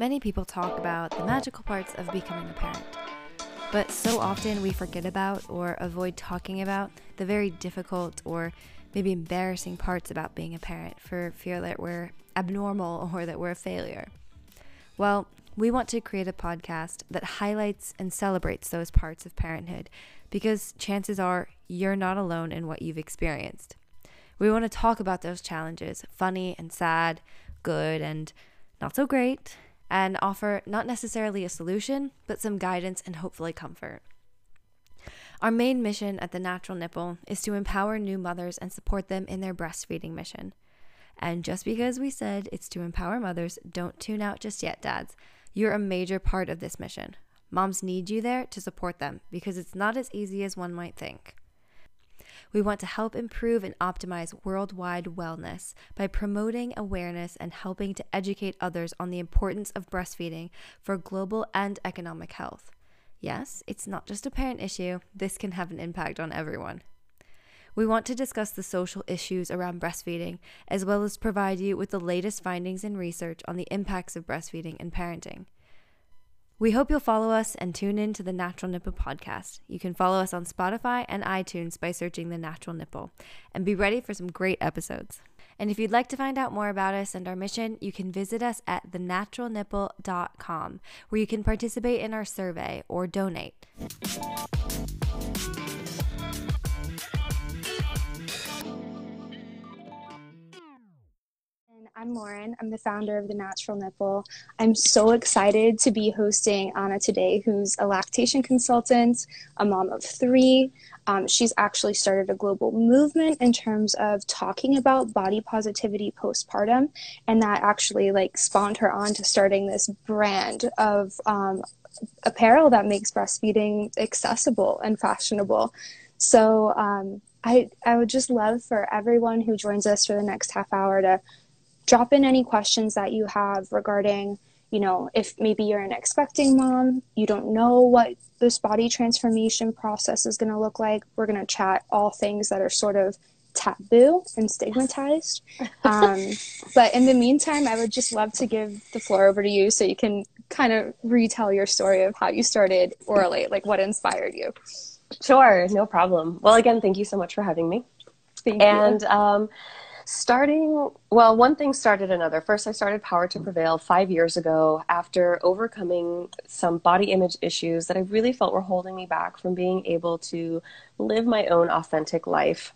Many people talk about the magical parts of becoming a parent, but so often we forget about or avoid talking about the very difficult or maybe embarrassing parts about being a parent for fear that we're abnormal or that we're a failure. Well, we want to create a podcast that highlights and celebrates those parts of parenthood because chances are you're not alone in what you've experienced. We want to talk about those challenges, funny and sad, good and not so great, and offer not necessarily a solution, but some guidance and hopefully comfort. Our main mission at the Natural Nipple is to empower new mothers and support them in their breastfeeding mission. And just because we said it's to empower mothers, don't tune out just yet, dads. You're a major part of this mission. Moms need you there to support them because it's not as easy as one might think. We want to help improve and optimize worldwide wellness by promoting awareness and helping to educate others on the importance of breastfeeding for global and economic health. Yes, it's not just a parent issue, this can have an impact on everyone. We want to discuss the social issues around breastfeeding, as well as provide you with the latest findings and research on the impacts of breastfeeding and parenting. We hope you'll follow us and tune in to the Natural Nipple podcast. You can follow us on Spotify and iTunes by searching The Natural Nipple and be ready for some great episodes. And if you'd like to find out more about us and our mission, you can visit us at thenaturalnipple.com where you can participate in our survey or donate. I'm Lauren. I'm the founder of The Natural Nipple. I'm so excited to be hosting Ana today, who's a lactation consultant, a mom of three. Um, she's actually started a global movement in terms of talking about body positivity postpartum, and that actually like spawned her on to starting this brand of um, apparel that makes breastfeeding accessible and fashionable. So um, I I would just love for everyone who joins us for the next half hour to drop in any questions that you have regarding you know if maybe you're an expecting mom you don't know what this body transformation process is going to look like we're going to chat all things that are sort of taboo and stigmatized. Um, but in the meantime i would just love to give the floor over to you so you can kind of retell your story of how you started Orolait like what inspired you. Sure no problem. Well again thank you so much for having me. Thank and you. um, starting well one thing started another first i started power to prevail five years ago after overcoming some body image issues that i really felt were holding me back from being able to live my own authentic life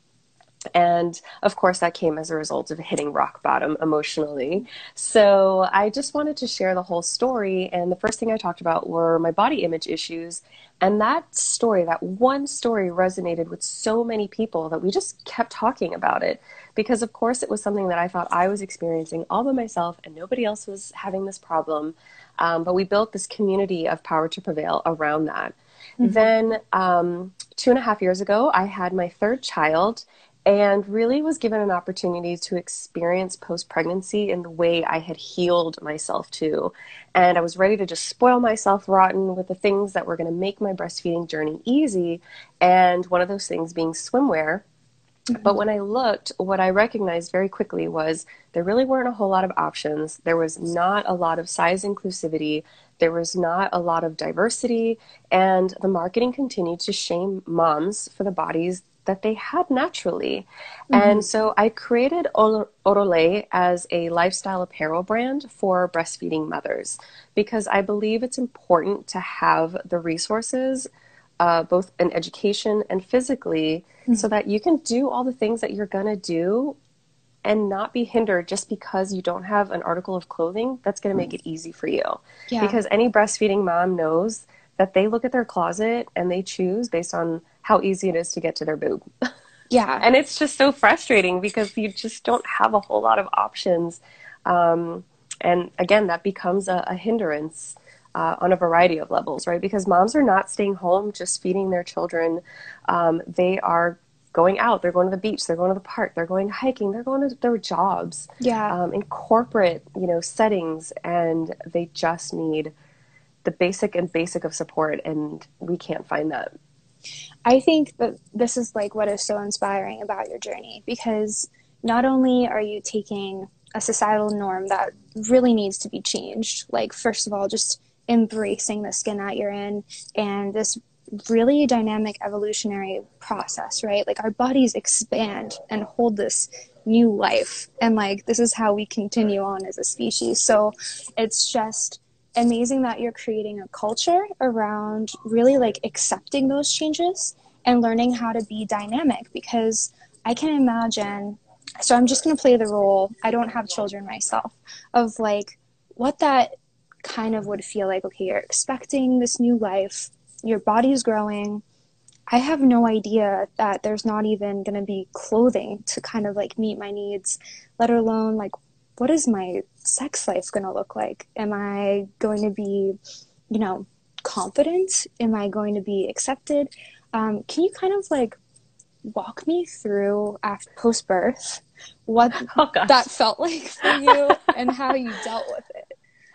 and of course, that came as a result of hitting rock bottom emotionally. So I just wanted to share the whole story. And the first thing I talked about were my body image issues. And that story, that one story, resonated with so many people that we just kept talking about it. Because, of course, it was something that I thought I was experiencing all by myself and nobody else was having this problem. Um, but we built this community of Power to Prevail around that. Mm-hmm. Then, um, two and a half years ago, I had my third child and really was given an opportunity to experience post pregnancy in the way I had healed myself to. And I was ready to just spoil myself rotten with the things that were going to make my breastfeeding journey easy. And one of those things being swimwear. Mm-hmm. But when I looked, what I recognized very quickly was there really weren't a whole lot of options. There was not a lot of size inclusivity. There was not a lot of diversity. And the marketing continued to shame moms for the bodies that they had naturally. Mm-hmm. And so I created Orolait as a lifestyle apparel brand for breastfeeding mothers because I believe it's important to have the resources, uh, both in education and physically, mm-hmm. so that you can do all the things that you're going to do and not be hindered just because you don't have an article of clothing that's going to make it easy for you. Yeah. Because any breastfeeding mom knows that they look at their closet and they choose based on how easy it is to get to their boob. Yeah. and it's just so frustrating because you just don't have a whole lot of options. Um, and again, that becomes a, a hindrance uh, on a variety of levels, right? Because moms are not staying home just feeding their children. Um, they are going out. They're going to the beach. They're going to the park. They're going hiking. They're going to their jobs. Yeah. Um, in corporate, you know, settings, and they just need the basic and basic of support, and we can't find that. I think that this is like what is so inspiring about your journey because not only are you taking a societal norm that really needs to be changed. Like, first of all, just embracing the skin that you're in and this really dynamic evolutionary process, right? Like, our bodies expand and hold this new life. And, like, this is how we continue on as a species. So, it's just amazing that you're creating a culture around really like accepting those changes and learning how to be dynamic because I can imagine so I'm just going to play the role. I don't have children myself of like what that kind of would feel like. Okay, you're expecting this new life, your body's growing. I have no idea that there's not even going to be clothing to kind of like meet my needs, let alone like what is my sex life going to look like? Am I going to be, you know, confident? Am I going to be accepted? Um, can you kind of like walk me through after post birth what oh, that felt like for you and how you dealt with it?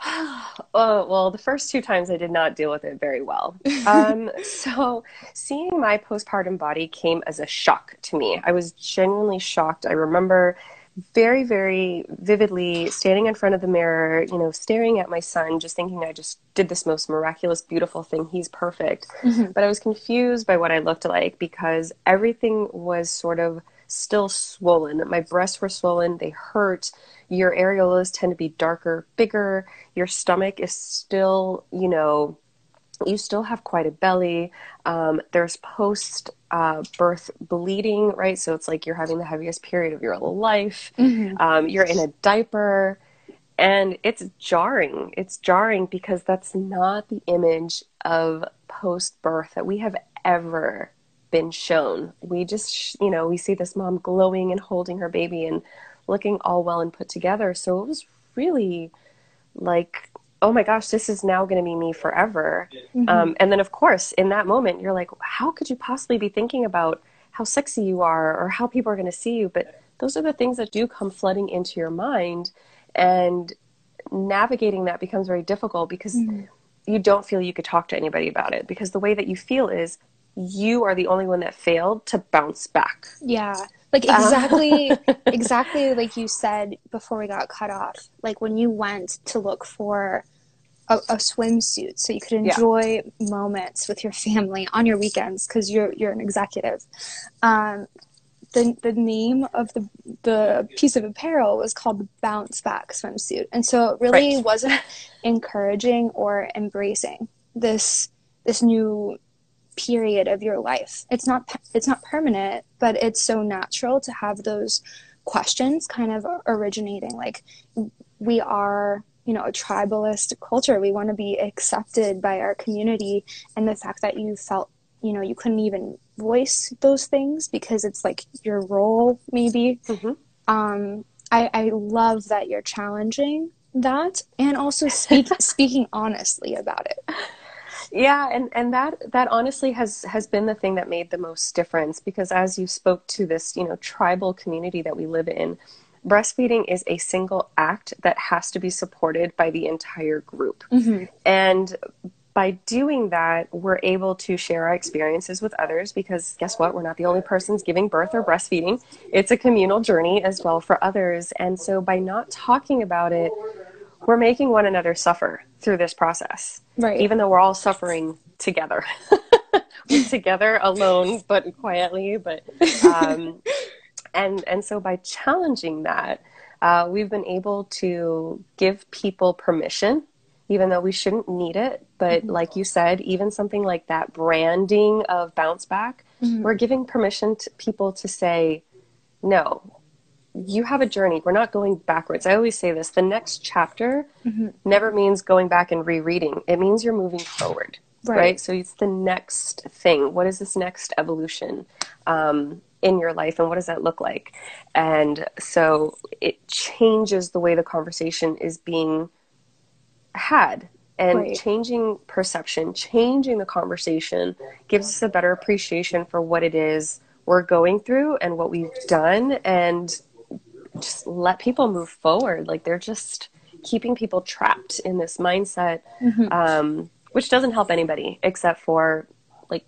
Oh, well, the first two times I did not deal with it very well. Um, so, seeing my postpartum body came as a shock to me. I was genuinely shocked. I remember very, very vividly standing in front of the mirror, you know, staring at my son, just thinking I just did this most miraculous, beautiful thing. He's perfect. Mm-hmm. But I was confused by what I looked like because everything was sort of still swollen. My breasts were swollen, they hurt. Your areolas tend to be darker, bigger. Your stomach is still, you know, you still have quite a belly. Um, there's post uh, birth bleeding, right? So it's like you're having the heaviest period of your life. Mm-hmm. Um, you're in a diaper. And it's jarring. It's jarring because that's not the image of post birth that we have ever been shown. We just, you know, we see this mom glowing and holding her baby and looking all well and put together. So it was really like oh my gosh, this is now going to be me forever. Mm-hmm. Um, and then, of course, in that moment, you're like, how could you possibly be thinking about how sexy you are or how people are going to see you? But those are the things that do come flooding into your mind. And navigating that becomes very difficult because mm-hmm. you don't feel you could talk to anybody about it. Because the way that you feel is you are the only one that failed to bounce back. Yeah like exactly exactly like you said before we got cut off like when you went to look for a, a swimsuit so you could enjoy yeah. moments with your family on your weekends because you're you're an executive um, the, the name of the the piece of apparel was called the bounce back swimsuit and so it really right. wasn't encouraging or embracing this this new period of your life. It's not it's not permanent, but it's so natural to have those questions kind of originating. Like we are you know a tribalist culture. We want to be accepted by our community. And the fact that you felt you know you couldn't even voice those things because it's like your role maybe. Mm-hmm. um, I, I love that you're challenging that and also speak, speaking honestly about it yeah and and that that honestly has has been the thing that made the most difference because as you spoke to this you know tribal community that we live in breastfeeding is a single act that has to be supported by the entire group mm-hmm. and by doing that, we're able to share our experiences with others because guess what? We're not the only persons giving birth or breastfeeding. It's a communal journey as well for others. And so by not talking about it, we're making one another suffer through this process. Right. Even though we're all suffering together. together alone but quietly but um, and and so by challenging that uh, we've been able to give people permission even though we shouldn't need it but mm-hmm. like you said even something like that branding of bounce back mm-hmm. we're giving permission to people to say no you have a journey. We're not going backwards. I always say this the next chapter mm-hmm. never means going back and rereading, it means you're moving forward. Right. right? So it's the next thing. What is this next evolution um, in your life, and what does that look like? And so it changes the way the conversation is being had and right. changing perception, changing the conversation gives us a better appreciation for what it is we're going through and what we've done and just let people move forward. Like they're just keeping people trapped in this mindset, mm-hmm. um, which doesn't help anybody except for like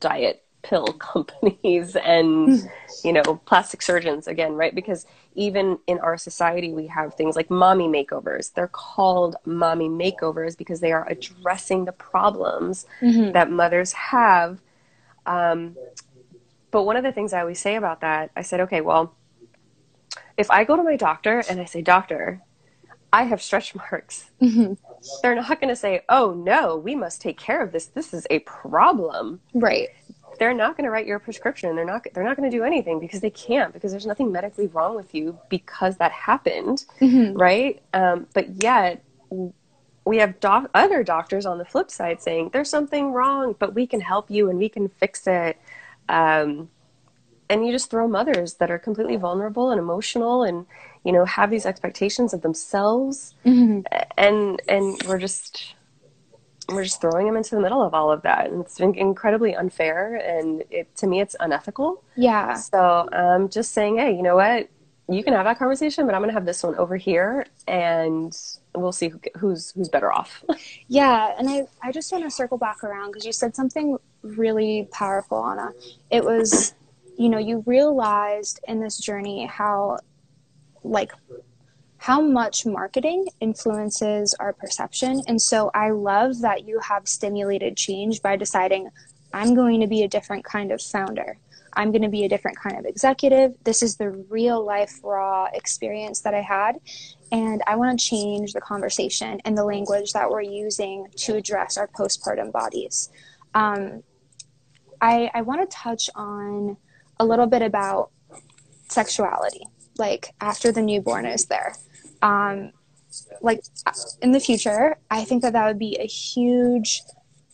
diet pill companies and you know plastic surgeons again right because even in our society we have things like mommy makeovers they're called mommy makeovers because they are addressing the problems mm-hmm. that mothers have um, but one of the things i always say about that i said okay well if i go to my doctor and i say doctor I have stretch marks. Mm-hmm. They're not going to say, oh no, we must take care of this. This is a problem. Right. They're not going to write your prescription. They're not, they're not going to do anything because they can't, because there's nothing medically wrong with you because that happened. Mm-hmm. Right. Um, but yet, we have doc- other doctors on the flip side saying there's something wrong, but we can help you and we can fix it. Um, and you just throw mothers that are completely vulnerable and emotional and you know have these expectations of themselves. Mm-hmm. and and we're just we're just throwing them into the middle of all of that. And it's incredibly unfair and it to me it's unethical. Yeah. So i'm um, just saying hey you know what? You can have that conversation but i'm going to have this one over here and we'll see who, who's who's better off. Yeah and i i just want to circle back around because you said something really powerful Ana. It was you know you realized in this journey how like how much marketing influences our perception. And so I love that you have stimulated change by deciding I'm going to be a different kind of founder. I'm going to be a different kind of executive. This is the real life, raw experience that I had. And I want to change the conversation and the language that we're using to address our postpartum bodies. Um, I, I want to touch on a little bit about sexuality like after the newborn is there. Um, like in the future, I think that that would be a huge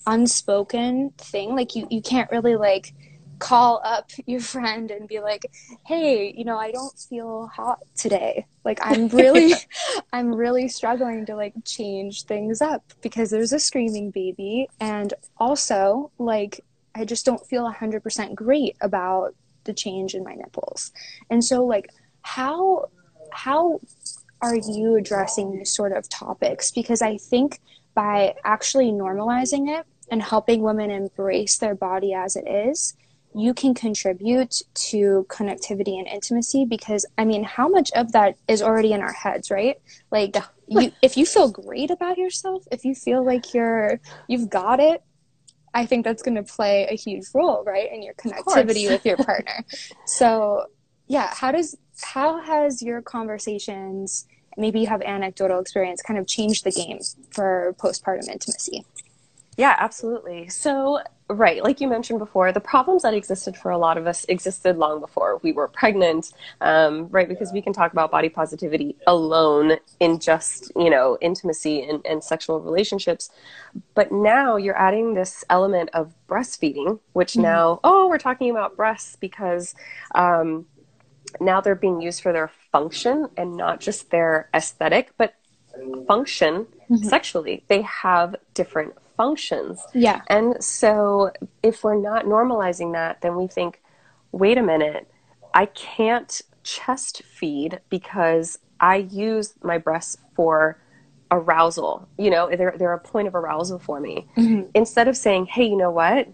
unspoken thing. Like you, you can't really like call up your friend and be like, "Hey, you know, I don't feel hot today. Like I'm really I'm really struggling to like change things up because there's a screaming baby and also like I just don't feel 100% great about the change in my nipples." And so like how how are you addressing these sort of topics? Because I think by actually normalizing it and helping women embrace their body as it is, you can contribute to connectivity and intimacy because I mean, how much of that is already in our heads, right? Like you if you feel great about yourself, if you feel like you're you've got it, I think that's going to play a huge role, right, in your connectivity with your partner. so, yeah, how does how has your conversations maybe you have anecdotal experience kind of changed the game for postpartum intimacy? Yeah absolutely. So right like you mentioned before the problems that existed for a lot of us existed long before we were pregnant um, right because we can talk about body positivity alone in just you know intimacy and, and sexual relationships but now you're adding this element of breastfeeding which mm-hmm. now oh we're talking about breasts because um, now they're being used for their function and not just their aesthetic, but function mm-hmm. sexually. They have different functions. Yeah. And so if we're not normalizing that, then we think, wait a minute, I can't chest feed because I use my breasts for arousal. You know, they're, they're a point of arousal for me. Mm-hmm. Instead of saying, hey, you know what?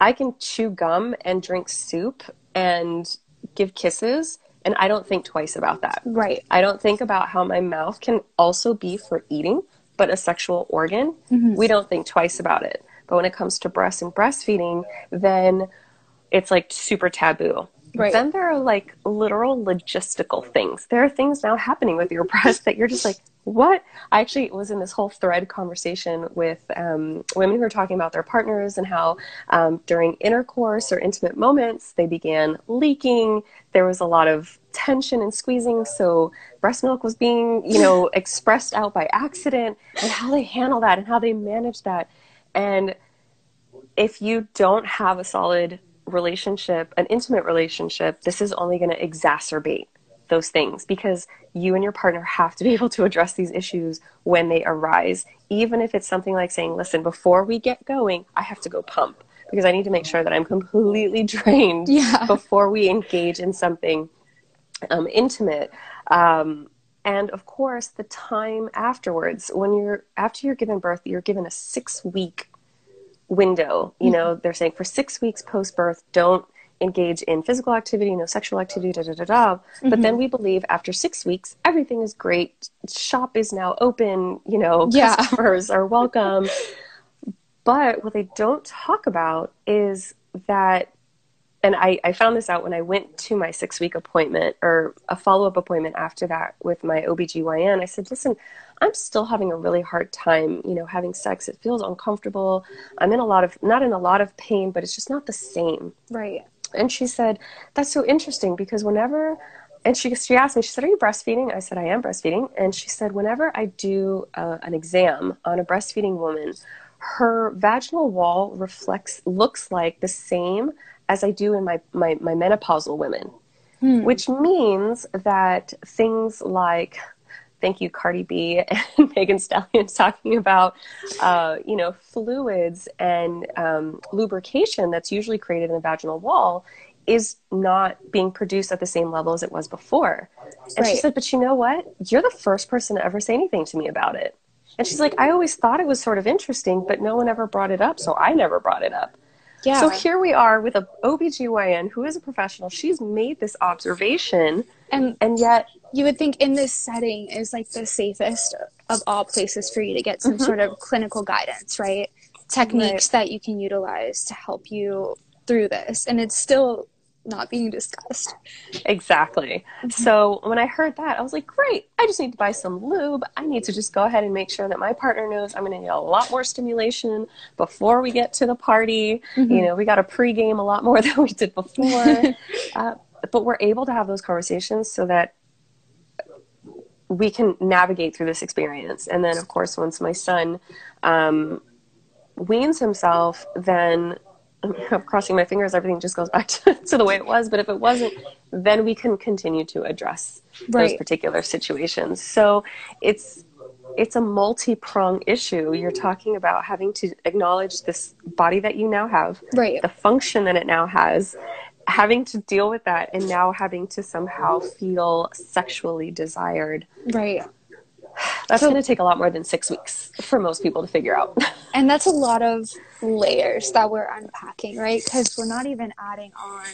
I can chew gum and drink soup and give kisses and I don't think twice about that. Right. I don't think about how my mouth can also be for eating, but a sexual organ. Mm-hmm. We don't think twice about it. But when it comes to breast and breastfeeding, then it's like super taboo. Right. Then there are like literal logistical things. There are things now happening with your breast that you're just like, what? I actually was in this whole thread conversation with um, women who were talking about their partners and how um, during intercourse or intimate moments they began leaking. There was a lot of tension and squeezing, so breast milk was being, you know, expressed out by accident, and how they handle that and how they manage that. And if you don't have a solid relationship, an intimate relationship, this is only going to exacerbate those things because you and your partner have to be able to address these issues when they arise. Even if it's something like saying, listen, before we get going, I have to go pump because I need to make sure that I'm completely drained yeah. before we engage in something um, intimate. Um, and of course, the time afterwards, when you're after you're given birth, you're given a six week window. You know, they're saying for six weeks post birth, don't engage in physical activity, no sexual activity, da da da da. Mm-hmm. But then we believe after six weeks, everything is great. Shop is now open. You know, yeah. customers are welcome. but what they don't talk about is that and I, I found this out when I went to my six week appointment or a follow up appointment after that with my OBGYN. I said, listen, I'm still having a really hard time, you know, having sex. It feels uncomfortable. I'm in a lot of, not in a lot of pain, but it's just not the same. Right. And she said, that's so interesting because whenever, and she, she asked me, she said, are you breastfeeding? I said, I am breastfeeding. And she said, whenever I do uh, an exam on a breastfeeding woman, her vaginal wall reflects, looks like the same as I do in my, my, my menopausal women, hmm. which means that things like, thank you, Cardi B and Megan Stallion talking about, uh, you know, fluids and um, lubrication that's usually created in the vaginal wall is not being produced at the same level as it was before. And right. she said, but you know what? You're the first person to ever say anything to me about it. And she's like, I always thought it was sort of interesting, but no one ever brought it up, so I never brought it up. Yeah. So here we are with a OBGYN who is a professional. She's made this observation and and yet you would think in this setting is like the safest of all places for you to get some mm-hmm. sort of clinical guidance, right? Techniques right. that you can utilize to help you through this. And it's still not being discussed. Exactly. Mm-hmm. So when I heard that, I was like, great, I just need to buy some lube. I need to just go ahead and make sure that my partner knows I'm going to need a lot more stimulation before we get to the party. Mm-hmm. You know, we got to pregame a lot more than we did before. uh, but we're able to have those conversations so that we can navigate through this experience. And then, of course, once my son um, weans himself, then I'm crossing my fingers, everything just goes back to, to, the way it was. But if it wasn't, then we can continue to address right. those particular situations. So it's it's a multi-prong issue. You're talking about having to acknowledge this body that you now have, right. the function that it now has, having to deal with that, and now having to somehow feel sexually desired. Right. That's so, going to take a lot more than six weeks for most people to figure out. and that's a lot of layers that we're unpacking, right? Because we're not even adding on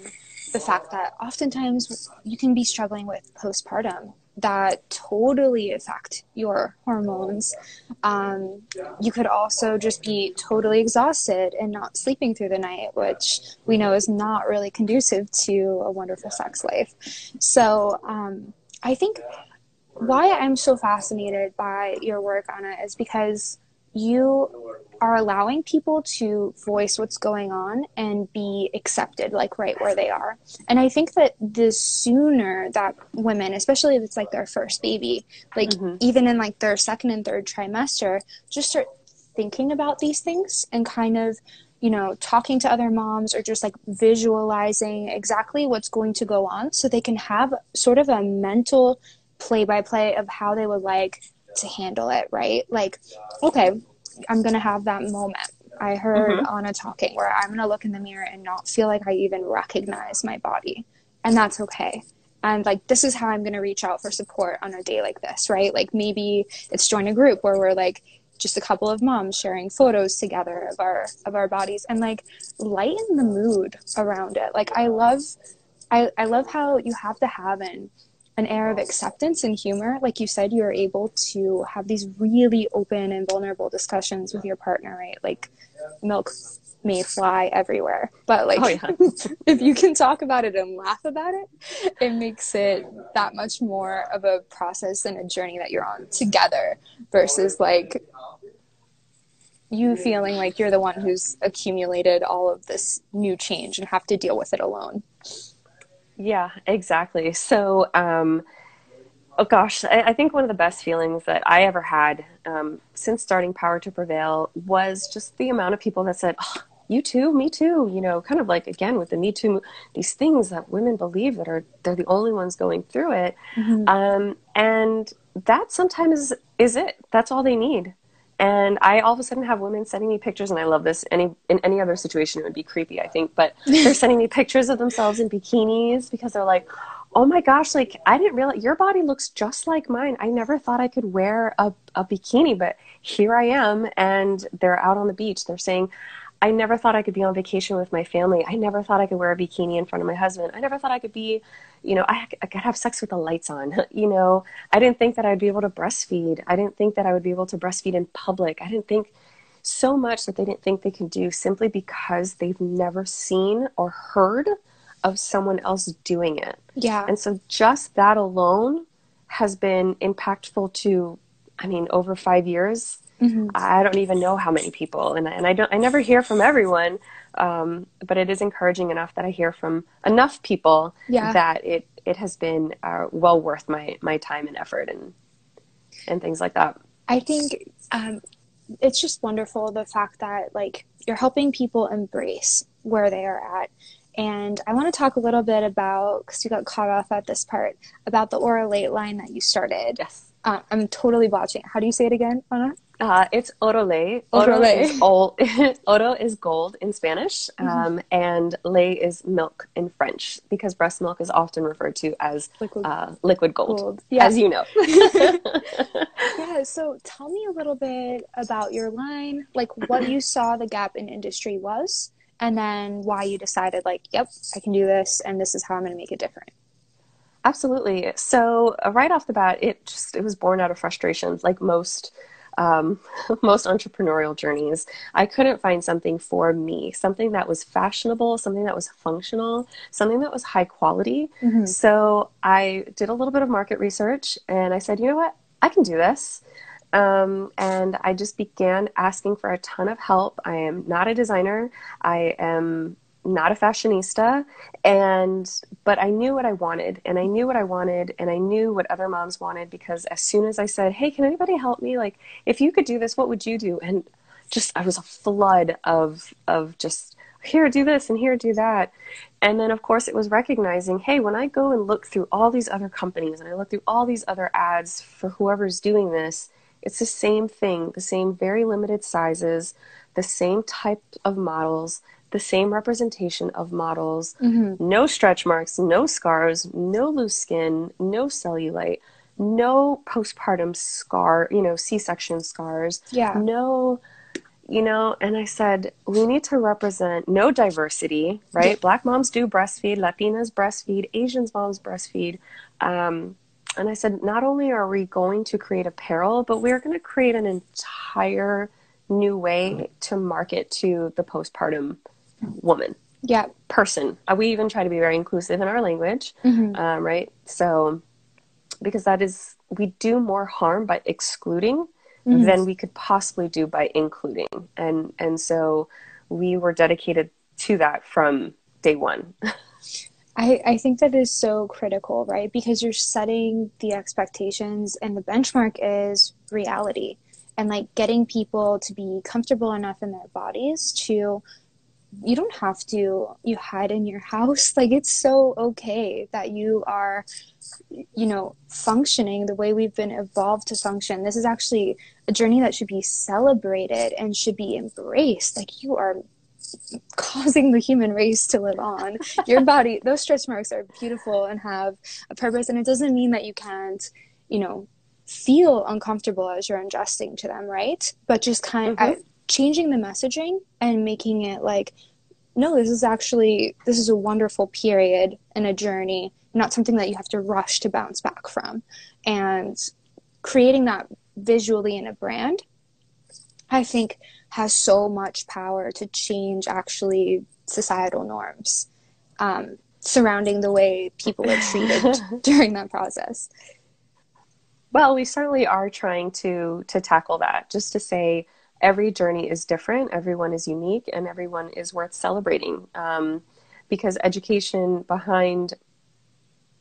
the fact that oftentimes you can be struggling with postpartum that totally affect your hormones. Um, you could also just be totally exhausted and not sleeping through the night, which we know is not really conducive to a wonderful sex life. So um, I think why I'm so fascinated by your work, Ana, is because you are allowing people to voice what's going on and be accepted like right where they are and i think that the sooner that women especially if it's like their first baby like mm-hmm. even in like their second and third trimester just start thinking about these things and kind of you know talking to other moms or just like visualizing exactly what's going to go on so they can have sort of a mental play by play of how they would like to handle it, right? Like, okay, I'm going to have that moment. I heard mm-hmm. Ana talking where I'm going to look in the mirror and not feel like I even recognize my body. And that's okay. And like, this is how I'm going to reach out for support on a day like this, right? Like, maybe it's join a group where we're like, just a couple of moms sharing photos together of our of our bodies and like lighten the mood around it like i love i i love how you have to have an an air of acceptance and humor. Like you said, you're able to have these really open and vulnerable discussions with your partner, right? Like milk may fly everywhere, but like oh, yeah. if you can talk about it and laugh about it, it makes it that much more of a process and a journey that you're on together versus like you feeling like you're the one who's accumulated all of this new change and have to deal with it alone. Yeah, exactly. So, um, oh gosh, I, I, think one of the best feelings that I ever had um, since starting Power to Prevail was just the amount of people that said, oh, you too, me too, you know, kind of like again with the Me Too, these things that women believe that are, they're the only ones going through it. Mm-hmm. Um, and that sometimes is, is it. That's all they need and I all of a sudden have women sending me pictures, and I love this. Any in any other situation, it would be creepy, I think, but they're sending me pictures of themselves in bikinis because they're like, "Oh my gosh, like I didn't realize your body looks just like mine. I never thought I could wear a a bikini, but here I am." And they're out on the beach. They're saying, I never thought I could be on vacation with my family. I never thought I could wear a bikini in front of my husband. I never thought I could be, you know, I, I could have sex with the lights on. you know, I didn't think that I'd be able to breastfeed. I didn't think that I would be able to breastfeed in public. I didn't think so much that they didn't think they could do simply because they've never seen or heard of someone else doing it. Yeah. And so just that alone has been impactful to, I mean, over five years. Mm-hmm. I don't even know how many people, and and I don't. I never hear from everyone, um, but it is encouraging enough that I hear from enough people yeah. that it it has been uh, well worth my my time and effort and and things like that. I think um, it's just wonderful the fact that like you're helping people embrace where they are at and I want to talk a little bit about, because you got caught off at this part, about the Orolait line that you started. Yes. Uh, I'm totally watching. How do you say it again, Ana? Uh, it's Orolait. Oro is, oro is gold in Spanish, mm-hmm. um, and lait is milk in French, because breast milk is often referred to as liquid, uh, liquid gold, gold. Yeah. as you know. yeah, so tell me a little bit about your line, like what you saw the gap in industry was, and then why you decided like yep i can do this and this is how i'm going to make it different absolutely so uh, right off the bat it just it was born out of frustrations like most um, most entrepreneurial journeys i couldn't find something for me something that was fashionable something that was functional something that was high quality mm-hmm. so i did a little bit of market research and i said you know what i can do this um, and I just began asking for a ton of help. I am not a designer. I am not a fashionista and but I knew what I wanted and I knew what I wanted and I knew what other moms wanted because as soon as I said, "Hey, can anybody help me? Like if you could do this, what would you do?" and just I was a flood of of just here do this and here do that. And then of course it was recognizing, hey, when I go and look through all these other companies and I look through all these other ads for whoever's doing this, it's the same thing, the same very limited sizes, the same type of models, the same representation of models, mm-hmm. no stretch marks, no scars, no loose skin, no cellulite, no postpartum scar, you know, C section scars, yeah. no you know, and I said, we need to represent no diversity, right? Black moms do breastfeed, Latinas breastfeed, Asians moms breastfeed. Um, and I said, not only are we going to create apparel, but we're going to create an entire new way to market to the postpartum woman. Yeah. Person. Uh, we even try to be very inclusive in our language, mm-hmm. um, right? So, because that is, we do more harm by excluding mm-hmm. than we could possibly do by including. And, and so we were dedicated to that from day one. I, I think that is so critical, right? Because you're setting the expectations and the benchmark is reality and like getting people to be comfortable enough in their bodies to you don't have to you hide in your house like it's so okay that you are you know functioning the way we've been evolved to function this is actually a journey that should be celebrated and should be embraced like you are causing the human race to live on. Your body, those stretch marks are beautiful and have a purpose, and it doesn't mean that you can't, you know, feel uncomfortable as you're adjusting to them, right? But just kind of mm-hmm. Changing the messaging and making it like, no, this is actually this is a wonderful period and a journey, not something that you have to rush to bounce back from, and creating that visually in a brand. I think has so much power to change actually societal norms um, surrounding the way people are treated during that process. Well, we certainly are trying to to tackle that. Just to say, every journey is different, everyone is unique, and everyone is worth celebrating. Um, because education behind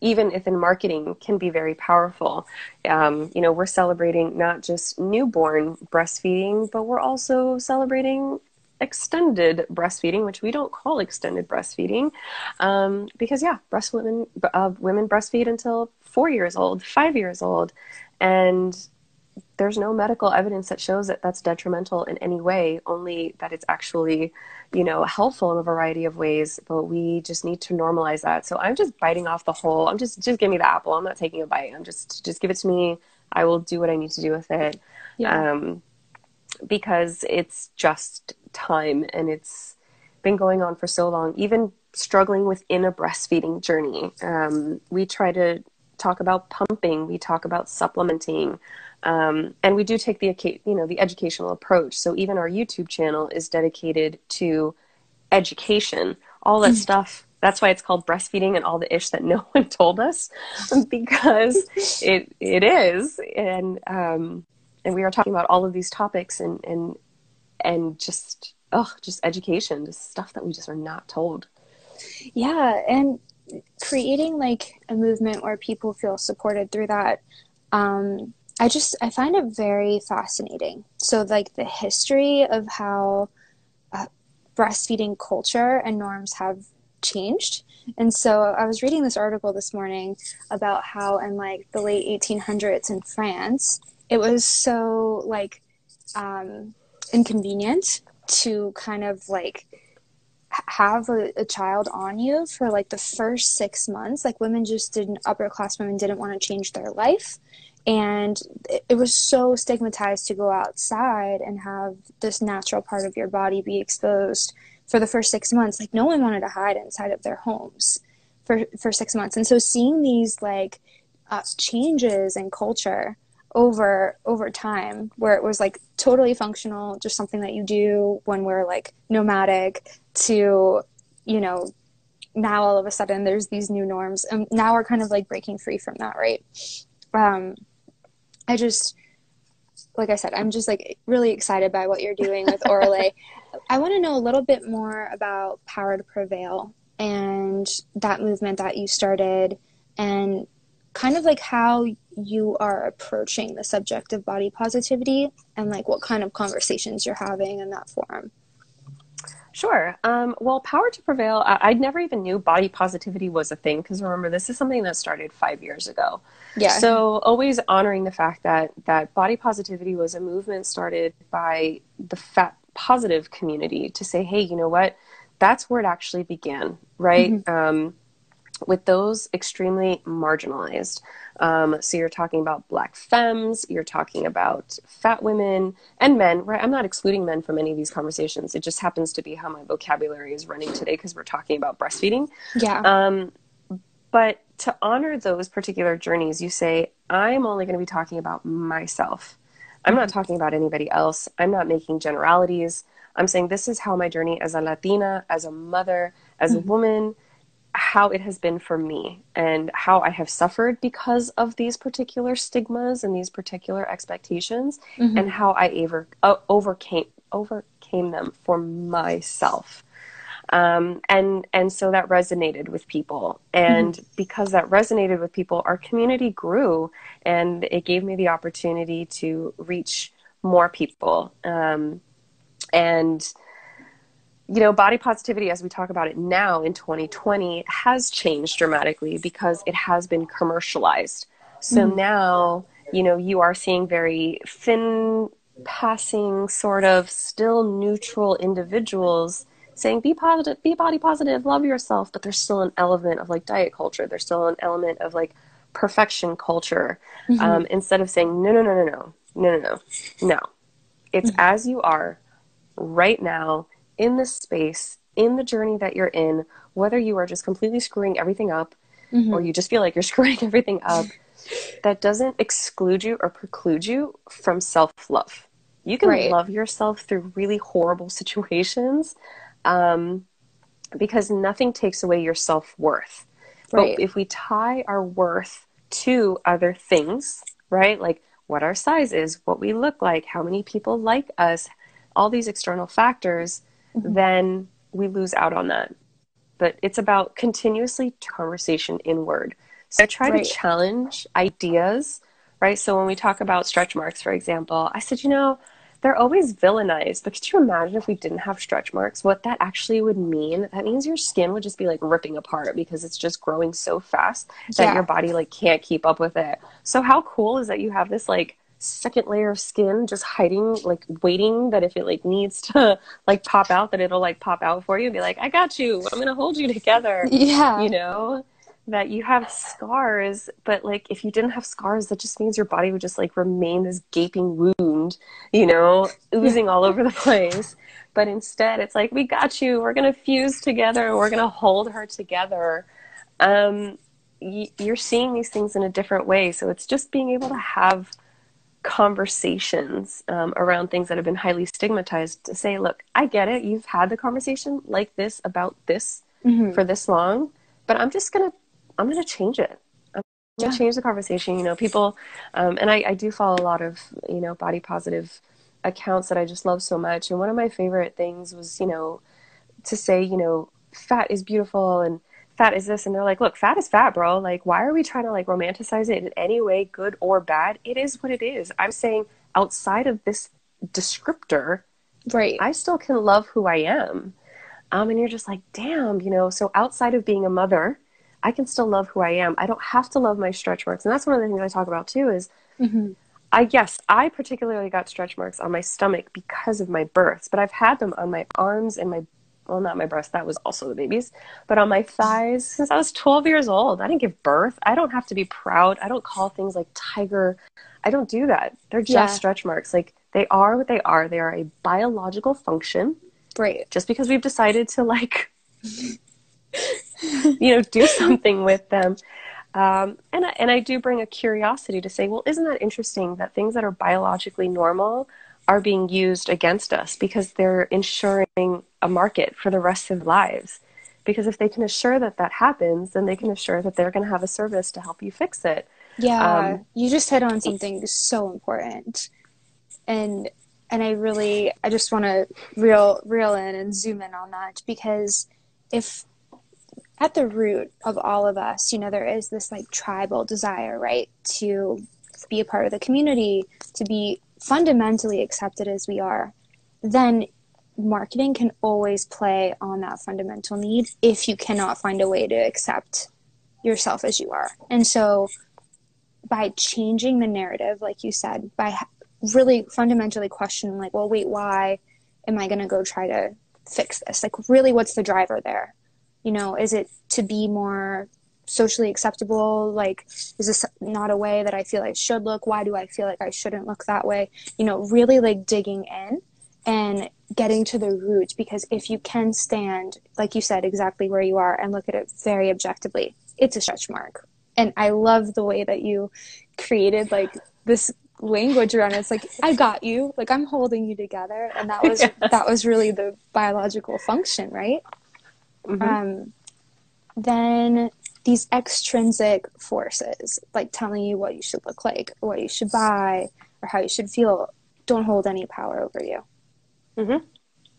even if in marketing can be very powerful. Um, you know, we're celebrating not just newborn breastfeeding, but we're also celebrating extended breastfeeding, which we don't call extended breastfeeding, um, because yeah, breast women uh, women breastfeed until four years old, five years old, and there's no medical evidence that shows that that's detrimental in any way. Only that it's actually you know, helpful in a variety of ways, but we just need to normalize that. So I'm just biting off the whole. I'm just just give me the apple. I'm not taking a bite. I'm just just give it to me. I will do what I need to do with it. Yeah. Um, because it's just time and it's been going on for so long. Even struggling within a breastfeeding journey, um, we try to talk about pumping, we talk about supplementing, um, and we do take the you know the educational approach. So even our YouTube channel is dedicated to education, all that mm. stuff. That's why it's called breastfeeding and all the ish that no one told us, because it it is, and um, and we are talking about all of these topics and and and just oh just education, just stuff that we just are not told. Yeah, and creating like a movement where people feel supported through that. Um, I just I find it very fascinating. So like the history of how uh, breastfeeding culture and norms have changed. And so I was reading this article this morning about how in like the late 1800s in France, it was so like um, inconvenient to kind of like have a, a, child on you for like the first six months. Like women just didn't, upper class women didn't want to change their life and it was so stigmatized to go outside and have this natural part of your body be exposed for the first six months. Like no one wanted to hide inside of their homes for for six months. And so seeing these like uh, changes in culture over over time where it was like totally functional just something that you do when we're like nomadic to you know now all of a sudden there's these new norms and now we're kind of like breaking free from that right? Um I just, like I said, I'm just like really excited by what you're doing with Orolait. I want to know a little bit more about Power to Prevail and that movement that you started and kind of like how you are approaching the subject of body positivity and like what kind of conversations you're having in that forum. Sure. Um, well, Power to Prevail, I, I, never even knew body positivity was a thing because remember, this is something that started five years ago. Yeah. So always honoring the fact that that body positivity was a movement started by the fat positive community to say, hey, you know what? That's where it actually began, right? Mm-hmm. Um, with those extremely marginalized. Um, so you're talking about black femmes, you're talking about fat women and men, right? I'm not excluding men from any of these conversations. It just happens to be how my vocabulary is running today because we're talking about breastfeeding. Yeah. Um, but to honor those particular journeys, you say, I'm only going to be talking about myself. I'm not talking about anybody else. I'm not making generalities. I'm saying this is how my journey as a Latina, as a mother, as a mm-hmm. woman, how it has been for me and how I have suffered because of these particular stigmas and these particular expectations mm-hmm. and how I ever, uh, overcame overcame them for myself. Um, and and so that resonated with people and mm-hmm. because that resonated with people our community grew and it gave me the opportunity to reach more people um, and you know, body positivity, as we talk about it now in 2020, has changed dramatically because it has been commercialized. So mm now, you know, you are seeing very thin passing, sort of still neutral individuals saying, be positive, be body positive, love yourself. But there's still an element of like diet culture. There's still an element of like perfection culture. Mm-hmm. Um, instead of saying, no, no, no, no, no, no, no, no, no. It's mm-hmm. as you are right now in the space, in the journey that you're in, whether you are just completely screwing everything up mm-hmm. or you just feel like you're screwing everything up, that doesn't exclude you or preclude you from self love. You can right. love yourself through really horrible situations um, because nothing takes away your self worth. Right. But if we tie our worth to other things, right? Like what our size is, what we look like, how many people like us, all these external factors, mm-hmm. then we lose out on that. But it's about continuously conversation inward. So I try right. to challenge ideas, right? So when we talk about stretch marks, for example, I said, you know, they're always villainized. But could you imagine if we didn't have stretch marks, what that actually would mean? That means your skin would just be like ripping apart because it's just growing so fast that yeah. your body like can't keep up with it. So how cool is that you have this like second layer of skin just hiding like waiting that if it like needs to like pop out that it'll like pop out for you and be like i got you i'm gonna hold you together yeah you know that you have scars but like if you didn't have scars that just means your body would just like remain this gaping wound you know, oozing all over the place. But instead, it's like, we got you. We're going to fuse together. We're going to hold her together. Um, y- you're seeing these things in a different way. So it's just being able to have conversations um, around things that have been highly stigmatized to say, look, I get it. You've had the conversation like this about this mm-hmm. for this long, but I'm just going to, I'm going to change it. I'm going to yeah. change the conversation. You know, people, um, and I, I do follow a lot of, you know, body positive accounts that I just love so much. And one of my favorite things was, you know, to say, you know, fat is beautiful and fat is this and they're like look fat is fat bro like why are we trying to like romanticize it in any way good or bad it is what it is i'm saying outside of this descriptor right i still can love who i am um, and you're just like damn you know so outside of being a mother i can still love who i am i don't have to love my stretch marks and that's one of the things i talk about too is mm-hmm. I yes, I particularly got stretch marks on my stomach because of my births, but I've had them on my arms and my well, not my breast, that was also the baby's, but on my thighs since I was 12 years old. I didn't give birth. I don't have to be proud. I don't call things like tiger. I don't do that. They're just yeah. stretch marks. Like they are what they are. They are a biological function. Right. Just because we've decided to like, you know, do something with them. Um, and, I, and I do bring a curiosity to say, well, isn't that interesting that things that are biologically normal are being used against us because they're ensuring a market for the rest of lives. Because if they can assure that that happens, then they can assure that they're going to have a service to help you fix it. Yeah, um, you just hit on something so important, and and I really I just want to reel reel in and zoom in on that because if at the root of all of us, you know, there is this like tribal desire, right, to be a part of the community, to be fundamentally accepted as we are, then marketing can always play on that fundamental need if you cannot find a way to accept yourself as you are. And so by changing the narrative, like you said, by really fundamentally questioning, like, well, wait, why am I going to go try to fix this? Like, really, what's the driver there? You know, is it to be more socially acceptable? Like is this not a way that i feel i should look? Why do i feel like i shouldn't look that way? You know really like digging in and getting to the root because if you can stand like you said exactly where you are and look at it very objectively it's a stretch mark. And i love the way that you created like this language around it. It's like i got you. Like i'm holding you together. And that was that was really the biological function right mm-hmm. um then these extrinsic forces, like telling you what you should look like, or what you should buy, or how you should feel, don't hold any power over you. Mm-hmm.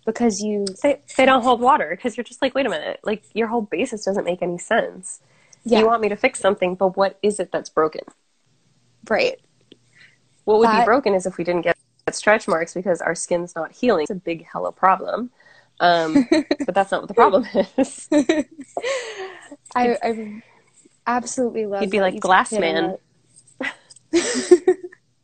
Because you. They, they don't hold water because you're just like, wait a minute, like your whole basis doesn't make any sense. Yeah. You want me to fix something, but what is it that's broken? Right. What would that, be broken is if we didn't get stretch marks because our skin's not healing. It's a big hella problem. Um, but that's not what the problem is. I, I absolutely love. He'd be like glass man.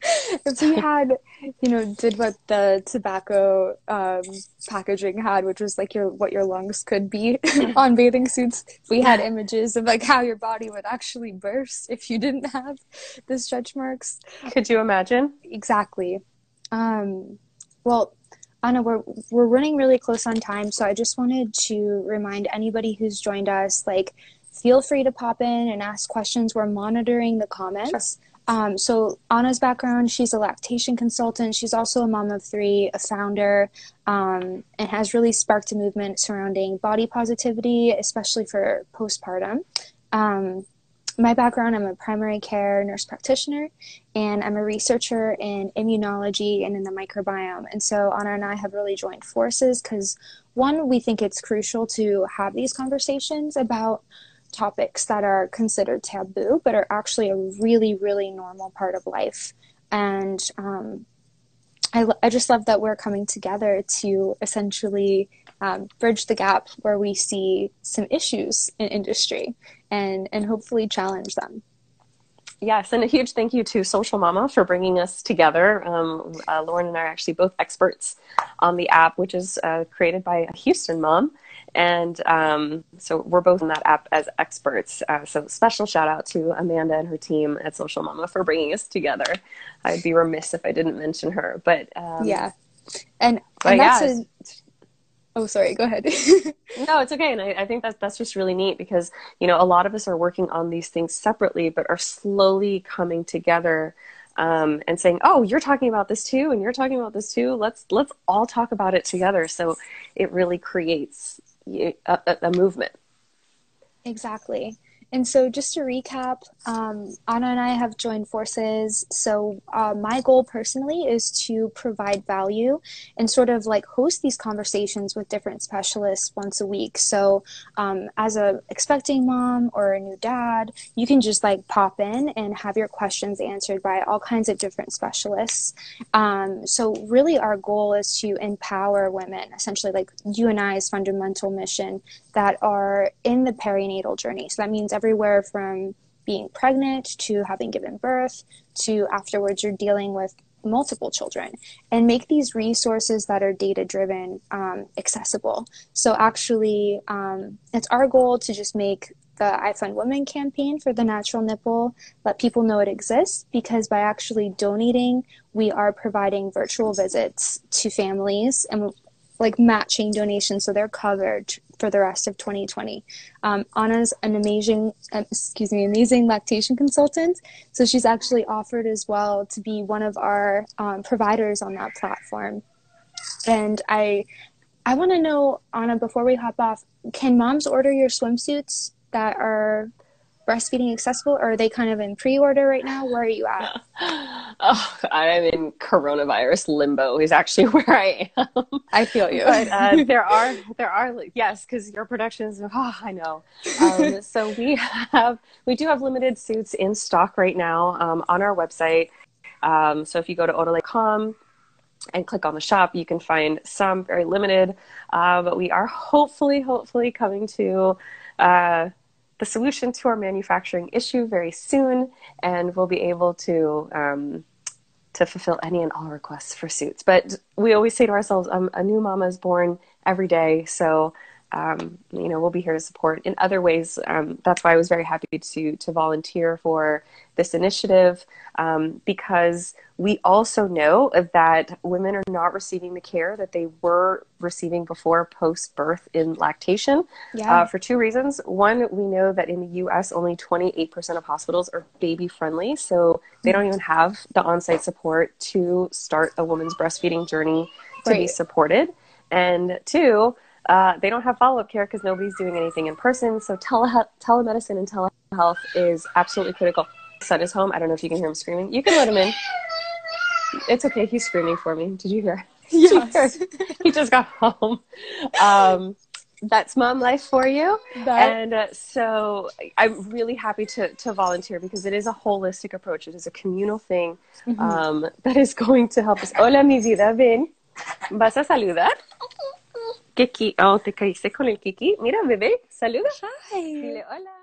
if we had, you know, did what the tobacco um, packaging had, which was like your what your lungs could be on bathing suits, we had images of like how your body would actually burst if you didn't have the stretch marks. Could you imagine? Exactly. Um, well, Ana, we're we're running really close on time, so I just wanted to remind anybody who's joined us, like, feel free to pop in and ask questions. We're monitoring the comments. Um, so Ana's background, she's a lactation consultant. She's also a mom of three, a founder, um, and has really sparked a movement surrounding body positivity, especially for postpartum. Um, my background, I'm a primary care nurse practitioner, and I'm a researcher in immunology and in the microbiome. And so Ana and I have really joined forces because, one, we think it's crucial to have these conversations about topics that are considered taboo, but are actually a really, really normal part of life. And um, I, I just love that we're coming together to essentially um, bridge the gap where we see some issues in industry and and hopefully challenge them. Yes, and a huge thank you to Social Mama for bringing us together. Um, uh, Lauren and I are actually both experts on the app, which is uh, created by a Houston mom And um, so we're both in that app as experts. Uh, so special shout out to Amanda and her team at Social Mama for bringing us together. I'd be remiss if I didn't mention her. But um, yeah, and, and that's yeah, a, Oh, sorry. Go ahead. no, it's okay, and I, I, think that that's just really neat because you know a lot of us are working on these things separately, but are slowly coming together um, and saying, "Oh, you're talking about this too, and you're talking about this too. Let's let's all talk about it together." So it really creates a, a, a movement. Exactly. And so, just to recap, um, Ana and I have joined forces. So, uh, my goal personally is to provide value and sort of like host these conversations with different specialists once a week. So, um, as a expecting mom or a new dad, you can just like pop in and have your questions answered by all kinds of different specialists. Um, so, really, our goal is to empower women, essentially, like you and I's fundamental mission that are in the perinatal journey. So that means everywhere from being pregnant to having given birth to afterwards you're dealing with multiple children and make these resources that are data driven um, accessible. So actually, um, it's our goal to just make the I Fund Women campaign for the natural nipple, let people know it exists because by actually donating, we are providing virtual visits to families and like matching donations so they're covered for the rest of 2020. Um, Ana's an amazing, uh, excuse me, amazing lactation consultant. So she's actually offered as well to be one of our um, providers on that platform. And I, I want to know, Ana, before we hop off, can moms order your swimsuits that are breastfeeding accessible? Or are they kind of in pre-order right now? Where are you at? Oh i'm in coronavirus limbo is actually where i am. I feel you. But uh, there are there are yes because your productions oh i know. Um, so we have we do have limited suits in stock right now um, on our website. Um, so if you go to orolait.com and click on the shop you can find some very limited. Uh, but we are hopefully hopefully coming to uh, the solution to our manufacturing issue very soon, and we'll be able to um, to fulfill any and all requests for suits. But we always say to ourselves, um, a new mama is born every day, so um, you know we'll be here to support in other ways. Um, that's why I was very happy to to volunteer for this initiative um, because we also know that women are not receiving the care that they were receiving before post birth in lactation yeah. uh, for two reasons. One, we know that in the US, only 28% of hospitals are baby friendly, so they don't even have the on site support to start a woman's breastfeeding journey to right. be supported. And two, uh, they don't have follow up care because nobody's doing anything in person. So tele- telemedicine and telehealth is absolutely critical. Son is home. I don't know if you can hear him screaming. You can let him in. It's okay. He's screaming for me. Did you hear? Yes. he just got home. Um, that's mom life for you. That... And uh, so I'm really happy to, to volunteer because it is a holistic approach. It is a communal thing mm-hmm. um, that is going to help us. Hola, mi vida, ven. ¿Vas a saludar? Kiki. Oh, te caíste con el Kiki. Mira, bebé, saluda. Hi. Dile hola.